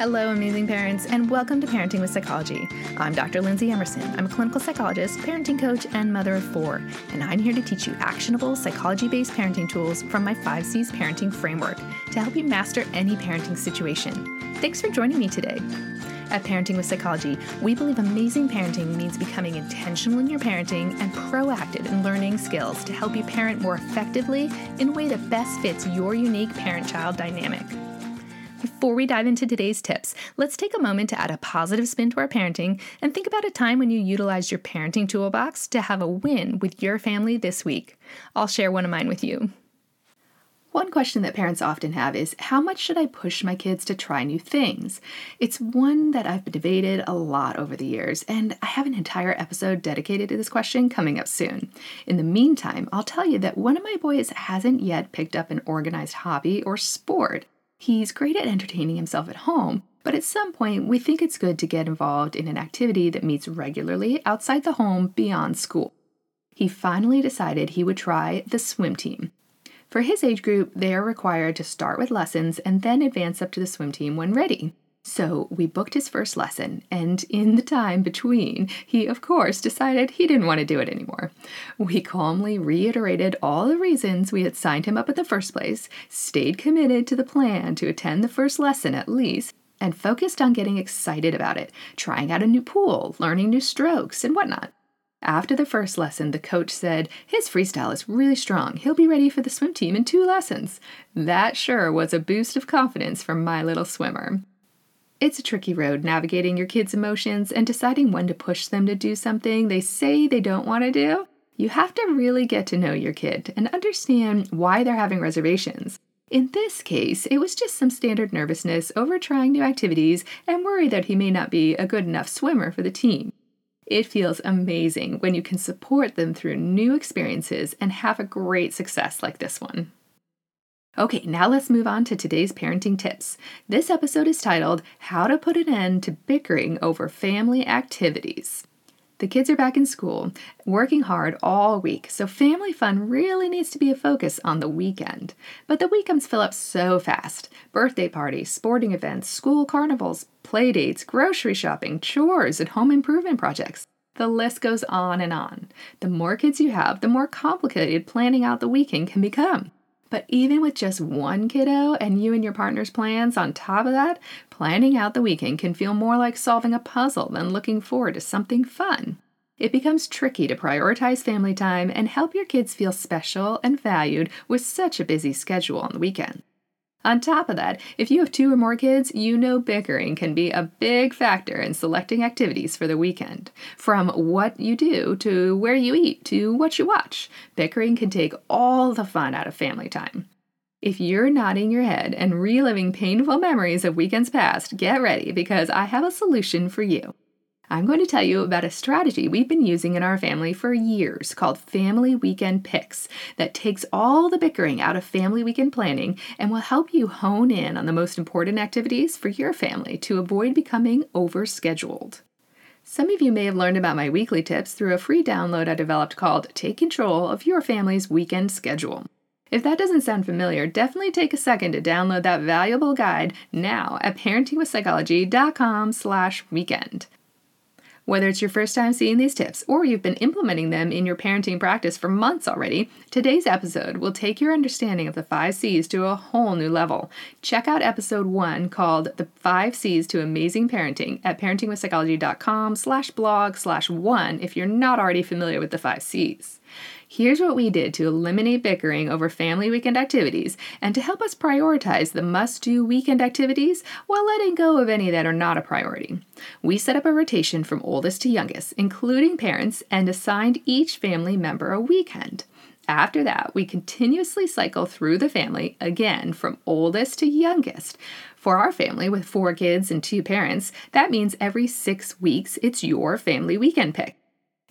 Hello, amazing parents, and welcome to Parenting with Psychology. I'm Dr. Lindsay Emerson. I'm a clinical psychologist, parenting coach, and mother of four, and I'm here to teach you actionable psychology based parenting tools from my 5 C's parenting framework to help you master any parenting situation. Thanks for joining me today. At Parenting with Psychology, we believe amazing parenting means becoming intentional in your parenting and proactive in learning skills to help you parent more effectively in a way that best fits your unique parent child dynamic. Before we dive into today's tips, let's take a moment to add a positive spin to our parenting and think about a time when you utilized your parenting toolbox to have a win with your family this week. I'll share one of mine with you. One question that parents often have is how much should I push my kids to try new things? It's one that I've debated a lot over the years, and I have an entire episode dedicated to this question coming up soon. In the meantime, I'll tell you that one of my boys hasn't yet picked up an organized hobby or sport. He's great at entertaining himself at home, but at some point we think it's good to get involved in an activity that meets regularly outside the home beyond school. He finally decided he would try the swim team. For his age group, they are required to start with lessons and then advance up to the swim team when ready. So we booked his first lesson, and in the time between, he of course decided he didn't want to do it anymore. We calmly reiterated all the reasons we had signed him up in the first place, stayed committed to the plan to attend the first lesson at least, and focused on getting excited about it, trying out a new pool, learning new strokes, and whatnot. After the first lesson, the coach said, His freestyle is really strong. He'll be ready for the swim team in two lessons. That sure was a boost of confidence for my little swimmer. It's a tricky road navigating your kids' emotions and deciding when to push them to do something they say they don't want to do. You have to really get to know your kid and understand why they're having reservations. In this case, it was just some standard nervousness over trying new activities and worry that he may not be a good enough swimmer for the team. It feels amazing when you can support them through new experiences and have a great success like this one. Okay, now let's move on to today's parenting tips. This episode is titled How to Put an End to Bickering Over Family Activities. The kids are back in school, working hard all week, so family fun really needs to be a focus on the weekend. But the weekends fill up so fast birthday parties, sporting events, school carnivals, play dates, grocery shopping, chores, and home improvement projects. The list goes on and on. The more kids you have, the more complicated planning out the weekend can become. But even with just one kiddo and you and your partner's plans on top of that, planning out the weekend can feel more like solving a puzzle than looking forward to something fun. It becomes tricky to prioritize family time and help your kids feel special and valued with such a busy schedule on the weekend. On top of that, if you have two or more kids, you know bickering can be a big factor in selecting activities for the weekend. From what you do to where you eat to what you watch, bickering can take all the fun out of family time. If you're nodding your head and reliving painful memories of weekends past, get ready because I have a solution for you. I'm going to tell you about a strategy we've been using in our family for years called Family Weekend Picks that takes all the bickering out of family weekend planning and will help you hone in on the most important activities for your family to avoid becoming overscheduled. Some of you may have learned about my weekly tips through a free download I developed called Take Control of Your Family's Weekend Schedule. If that doesn't sound familiar, definitely take a second to download that valuable guide now at parentingwithpsychology.com/weekend. Whether it's your first time seeing these tips or you've been implementing them in your parenting practice for months already, today's episode will take your understanding of the 5 C's to a whole new level. Check out episode 1 called The 5 C's to Amazing Parenting at parentingwithpsychology.com slash blog slash 1 if you're not already familiar with the 5 C's. Here's what we did to eliminate bickering over family weekend activities and to help us prioritize the must do weekend activities while letting go of any that are not a priority. We set up a rotation from oldest to youngest, including parents, and assigned each family member a weekend. After that, we continuously cycle through the family again from oldest to youngest. For our family with four kids and two parents, that means every six weeks it's your family weekend pick.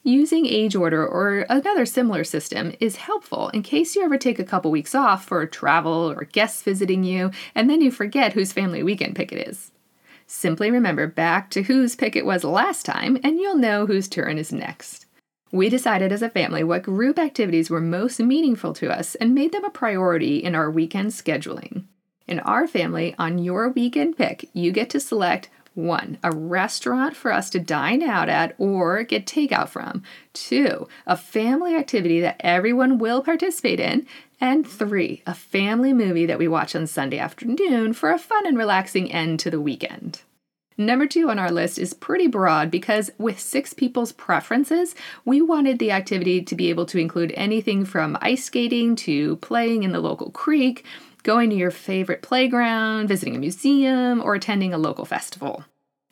Using age order or another similar system is helpful in case you ever take a couple weeks off for travel or guests visiting you and then you forget whose family weekend pick it is. Simply remember back to whose pick it was last time and you'll know whose turn is next. We decided as a family what group activities were most meaningful to us and made them a priority in our weekend scheduling. In our family, on your weekend pick, you get to select one, a restaurant for us to dine out at or get takeout from. Two, a family activity that everyone will participate in. And three, a family movie that we watch on Sunday afternoon for a fun and relaxing end to the weekend. Number two on our list is pretty broad because, with six people's preferences, we wanted the activity to be able to include anything from ice skating to playing in the local creek, going to your favorite playground, visiting a museum, or attending a local festival.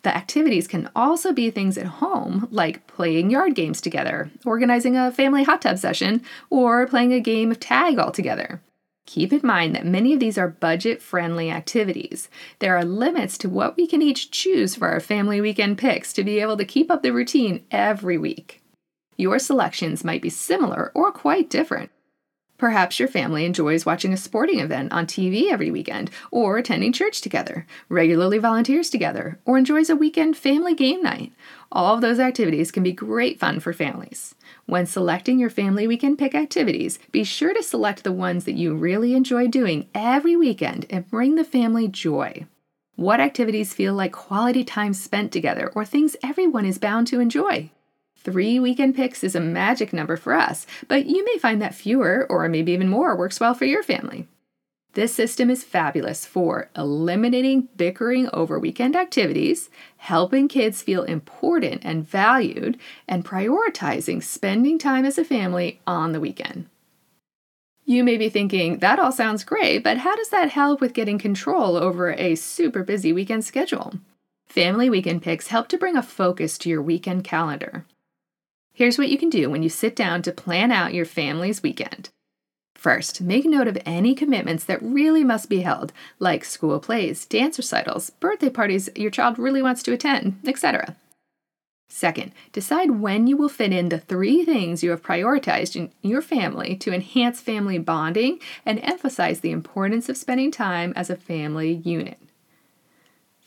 The activities can also be things at home, like playing yard games together, organizing a family hot tub session, or playing a game of tag all together. Keep in mind that many of these are budget friendly activities. There are limits to what we can each choose for our family weekend picks to be able to keep up the routine every week. Your selections might be similar or quite different. Perhaps your family enjoys watching a sporting event on TV every weekend, or attending church together, regularly volunteers together, or enjoys a weekend family game night. All of those activities can be great fun for families. When selecting your family weekend pick activities, be sure to select the ones that you really enjoy doing every weekend and bring the family joy. What activities feel like quality time spent together or things everyone is bound to enjoy? Three weekend picks is a magic number for us, but you may find that fewer, or maybe even more, works well for your family. This system is fabulous for eliminating bickering over weekend activities, helping kids feel important and valued, and prioritizing spending time as a family on the weekend. You may be thinking, that all sounds great, but how does that help with getting control over a super busy weekend schedule? Family weekend picks help to bring a focus to your weekend calendar. Here's what you can do when you sit down to plan out your family's weekend. First, make note of any commitments that really must be held, like school plays, dance recitals, birthday parties your child really wants to attend, etc. Second, decide when you will fit in the three things you have prioritized in your family to enhance family bonding and emphasize the importance of spending time as a family unit.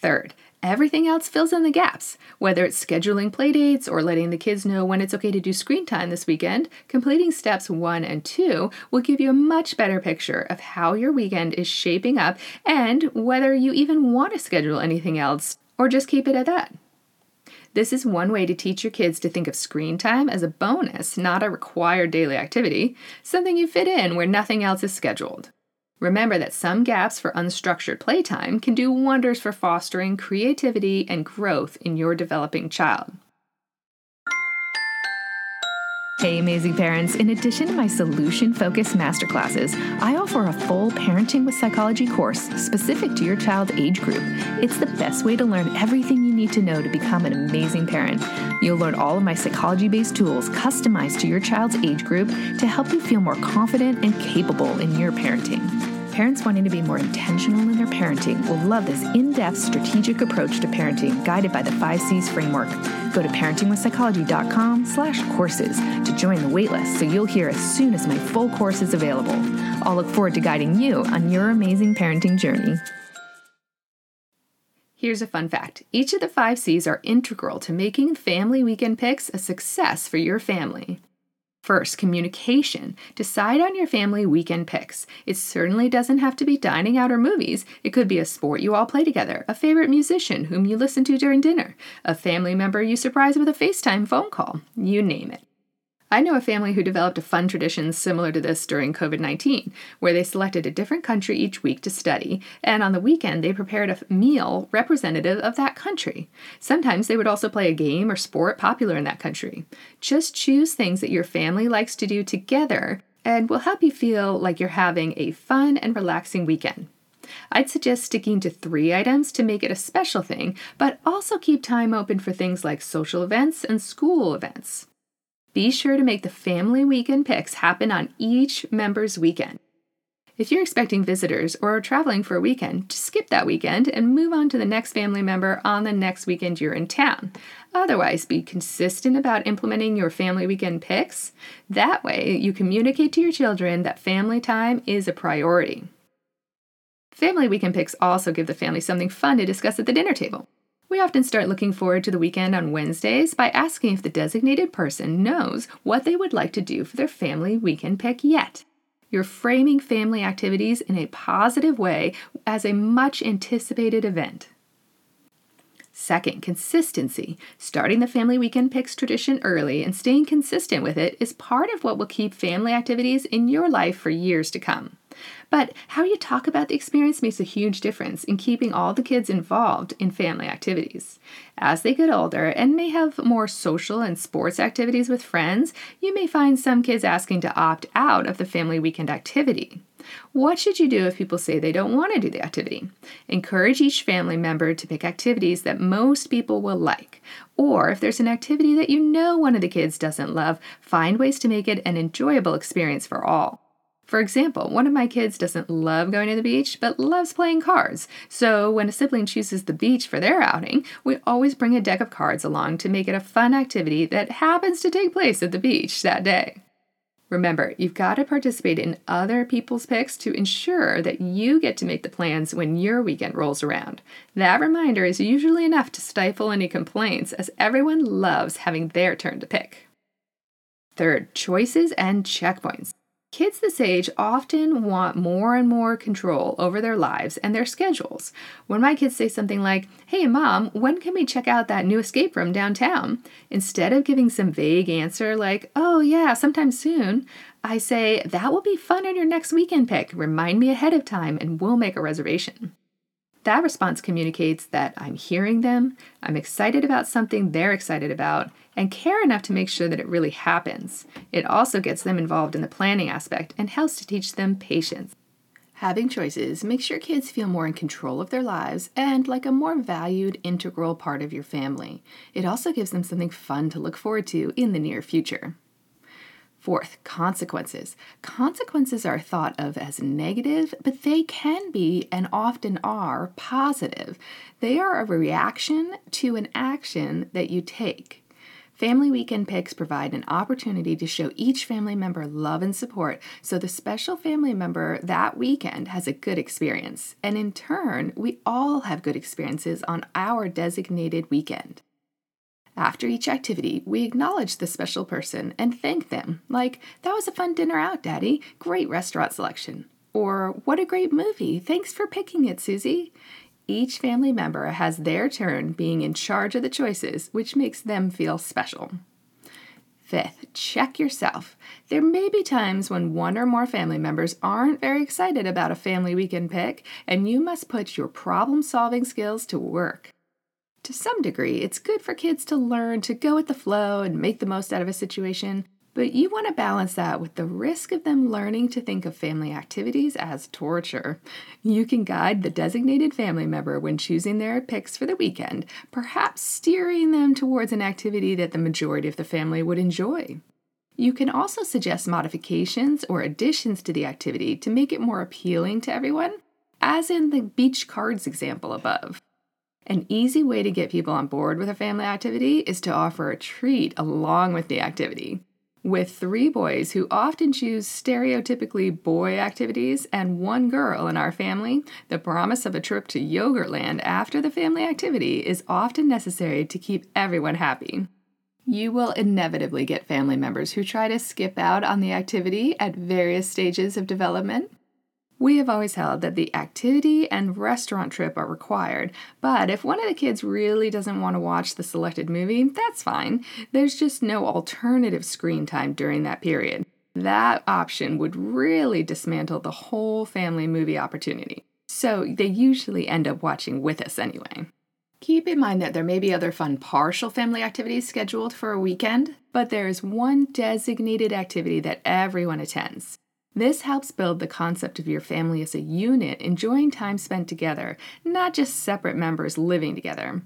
Third, Everything else fills in the gaps. Whether it's scheduling playdates or letting the kids know when it's okay to do screen time this weekend, completing steps one and two will give you a much better picture of how your weekend is shaping up and whether you even want to schedule anything else or just keep it at that. This is one way to teach your kids to think of screen time as a bonus, not a required daily activity, something you fit in where nothing else is scheduled. Remember that some gaps for unstructured playtime can do wonders for fostering creativity and growth in your developing child. Hey, amazing parents. In addition to my solution focused masterclasses, I offer a full Parenting with Psychology course specific to your child's age group. It's the best way to learn everything you need to know to become an amazing parent. You'll learn all of my psychology based tools customized to your child's age group to help you feel more confident and capable in your parenting. Parents wanting to be more intentional in their parenting will love this in depth strategic approach to parenting guided by the 5 C's framework. Go to parentingwithpsychology.com slash courses to join the waitlist so you'll hear as soon as my full course is available. I'll look forward to guiding you on your amazing parenting journey. Here's a fun fact each of the five C's are integral to making family weekend picks a success for your family. First, communication. Decide on your family weekend picks. It certainly doesn't have to be dining out or movies. It could be a sport you all play together, a favorite musician whom you listen to during dinner, a family member you surprise with a FaceTime phone call. You name it. I know a family who developed a fun tradition similar to this during COVID 19, where they selected a different country each week to study, and on the weekend they prepared a meal representative of that country. Sometimes they would also play a game or sport popular in that country. Just choose things that your family likes to do together and will help you feel like you're having a fun and relaxing weekend. I'd suggest sticking to three items to make it a special thing, but also keep time open for things like social events and school events. Be sure to make the family weekend picks happen on each member's weekend. If you're expecting visitors or are traveling for a weekend, just skip that weekend and move on to the next family member on the next weekend you're in town. Otherwise, be consistent about implementing your family weekend picks. That way, you communicate to your children that family time is a priority. Family weekend picks also give the family something fun to discuss at the dinner table. We often start looking forward to the weekend on Wednesdays by asking if the designated person knows what they would like to do for their family weekend pick yet. You're framing family activities in a positive way as a much anticipated event. Second, consistency. Starting the family weekend picks tradition early and staying consistent with it is part of what will keep family activities in your life for years to come. But how you talk about the experience makes a huge difference in keeping all the kids involved in family activities. As they get older and may have more social and sports activities with friends, you may find some kids asking to opt out of the family weekend activity. What should you do if people say they don't want to do the activity? Encourage each family member to pick activities that most people will like. Or if there's an activity that you know one of the kids doesn't love, find ways to make it an enjoyable experience for all. For example, one of my kids doesn't love going to the beach, but loves playing cards. So when a sibling chooses the beach for their outing, we always bring a deck of cards along to make it a fun activity that happens to take place at the beach that day. Remember, you've got to participate in other people's picks to ensure that you get to make the plans when your weekend rolls around. That reminder is usually enough to stifle any complaints, as everyone loves having their turn to pick. Third, choices and checkpoints. Kids this age often want more and more control over their lives and their schedules. When my kids say something like, Hey, mom, when can we check out that new escape room downtown? Instead of giving some vague answer like, Oh, yeah, sometime soon, I say, That will be fun on your next weekend pick. Remind me ahead of time and we'll make a reservation. That response communicates that I'm hearing them, I'm excited about something they're excited about, and care enough to make sure that it really happens. It also gets them involved in the planning aspect and helps to teach them patience. Having choices makes your kids feel more in control of their lives and like a more valued, integral part of your family. It also gives them something fun to look forward to in the near future. Fourth, consequences. Consequences are thought of as negative, but they can be and often are positive. They are a reaction to an action that you take. Family weekend picks provide an opportunity to show each family member love and support so the special family member that weekend has a good experience. And in turn, we all have good experiences on our designated weekend. After each activity, we acknowledge the special person and thank them, like, That was a fun dinner out, Daddy. Great restaurant selection. Or, What a great movie. Thanks for picking it, Susie. Each family member has their turn being in charge of the choices, which makes them feel special. Fifth, check yourself. There may be times when one or more family members aren't very excited about a family weekend pick, and you must put your problem solving skills to work to some degree, it's good for kids to learn to go with the flow and make the most out of a situation, but you want to balance that with the risk of them learning to think of family activities as torture. You can guide the designated family member when choosing their picks for the weekend, perhaps steering them towards an activity that the majority of the family would enjoy. You can also suggest modifications or additions to the activity to make it more appealing to everyone, as in the beach cards example above. An easy way to get people on board with a family activity is to offer a treat along with the activity. With three boys who often choose stereotypically boy activities and one girl in our family, the promise of a trip to Yogurtland after the family activity is often necessary to keep everyone happy. You will inevitably get family members who try to skip out on the activity at various stages of development. We have always held that the activity and restaurant trip are required, but if one of the kids really doesn't want to watch the selected movie, that's fine. There's just no alternative screen time during that period. That option would really dismantle the whole family movie opportunity. So they usually end up watching with us anyway. Keep in mind that there may be other fun partial family activities scheduled for a weekend, but there is one designated activity that everyone attends. This helps build the concept of your family as a unit, enjoying time spent together, not just separate members living together.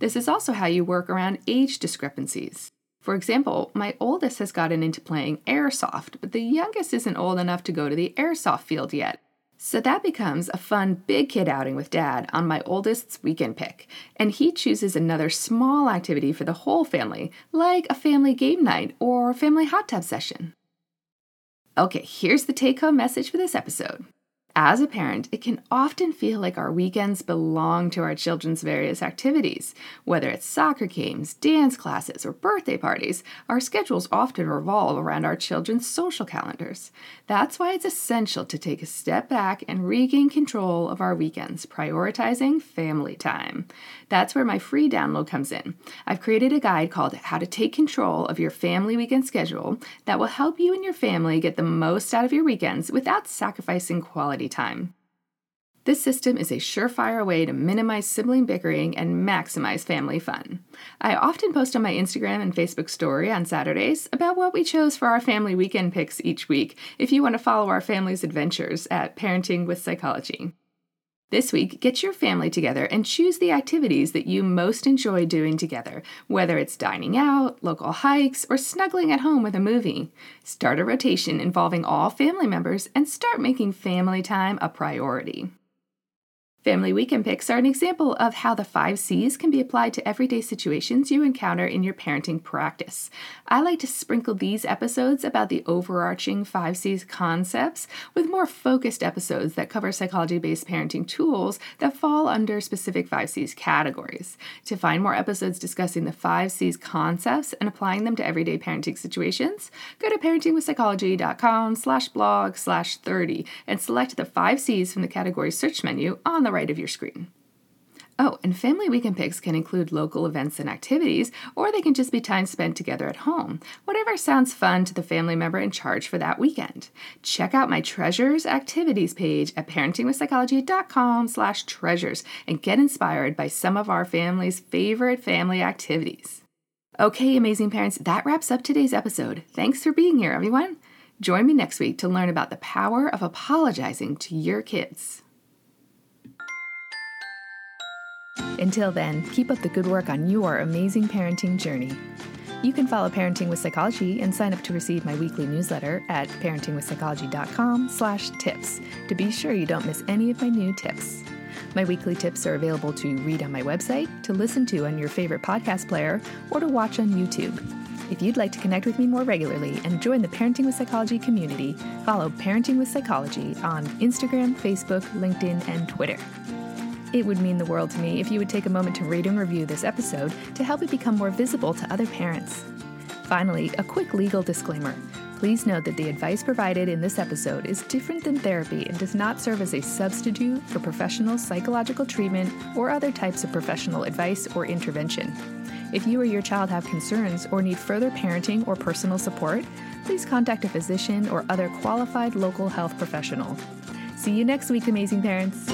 This is also how you work around age discrepancies. For example, my oldest has gotten into playing airsoft, but the youngest isn't old enough to go to the airsoft field yet. So that becomes a fun big kid outing with dad on my oldest's weekend pick, and he chooses another small activity for the whole family, like a family game night or family hot tub session. Okay, here's the take home message for this episode. As a parent, it can often feel like our weekends belong to our children's various activities. Whether it's soccer games, dance classes, or birthday parties, our schedules often revolve around our children's social calendars. That's why it's essential to take a step back and regain control of our weekends, prioritizing family time. That's where my free download comes in. I've created a guide called How to Take Control of Your Family Weekend Schedule that will help you and your family get the most out of your weekends without sacrificing time. This system is a surefire way to minimize sibling bickering and maximize family fun. I often post on my Instagram and Facebook story on Saturdays about what we chose for our family weekend picks each week if you want to follow our family's adventures at Parenting with Psychology. This week, get your family together and choose the activities that you most enjoy doing together, whether it's dining out, local hikes, or snuggling at home with a movie. Start a rotation involving all family members and start making family time a priority. Family weekend picks are an example of how the five C's can be applied to everyday situations you encounter in your parenting practice. I like to sprinkle these episodes about the overarching five C's concepts with more focused episodes that cover psychology based parenting tools that fall under specific five C's categories. To find more episodes discussing the five C's concepts and applying them to everyday parenting situations, go to parentingwithpsychology.com slash blog slash 30 and select the five C's from the category search menu on the right of your screen. Oh, and family weekend picks can include local events and activities, or they can just be time spent together at home. Whatever sounds fun to the family member in charge for that weekend. Check out my treasures activities page at parentingwithpsychology.com slash treasures and get inspired by some of our family's favorite family activities. Okay, amazing parents, that wraps up today's episode. Thanks for being here, everyone. Join me next week to learn about the power of apologizing to your kids. Until then, keep up the good work on your amazing parenting journey. You can follow Parenting with Psychology and sign up to receive my weekly newsletter at parentingwithpsychology.com/tips to be sure you don't miss any of my new tips. My weekly tips are available to read on my website, to listen to on your favorite podcast player, or to watch on YouTube. If you'd like to connect with me more regularly and join the Parenting with Psychology community, follow Parenting with Psychology on Instagram, Facebook, LinkedIn, and Twitter. It would mean the world to me if you would take a moment to rate and review this episode to help it become more visible to other parents. Finally, a quick legal disclaimer. Please note that the advice provided in this episode is different than therapy and does not serve as a substitute for professional psychological treatment or other types of professional advice or intervention. If you or your child have concerns or need further parenting or personal support, please contact a physician or other qualified local health professional. See you next week, amazing parents.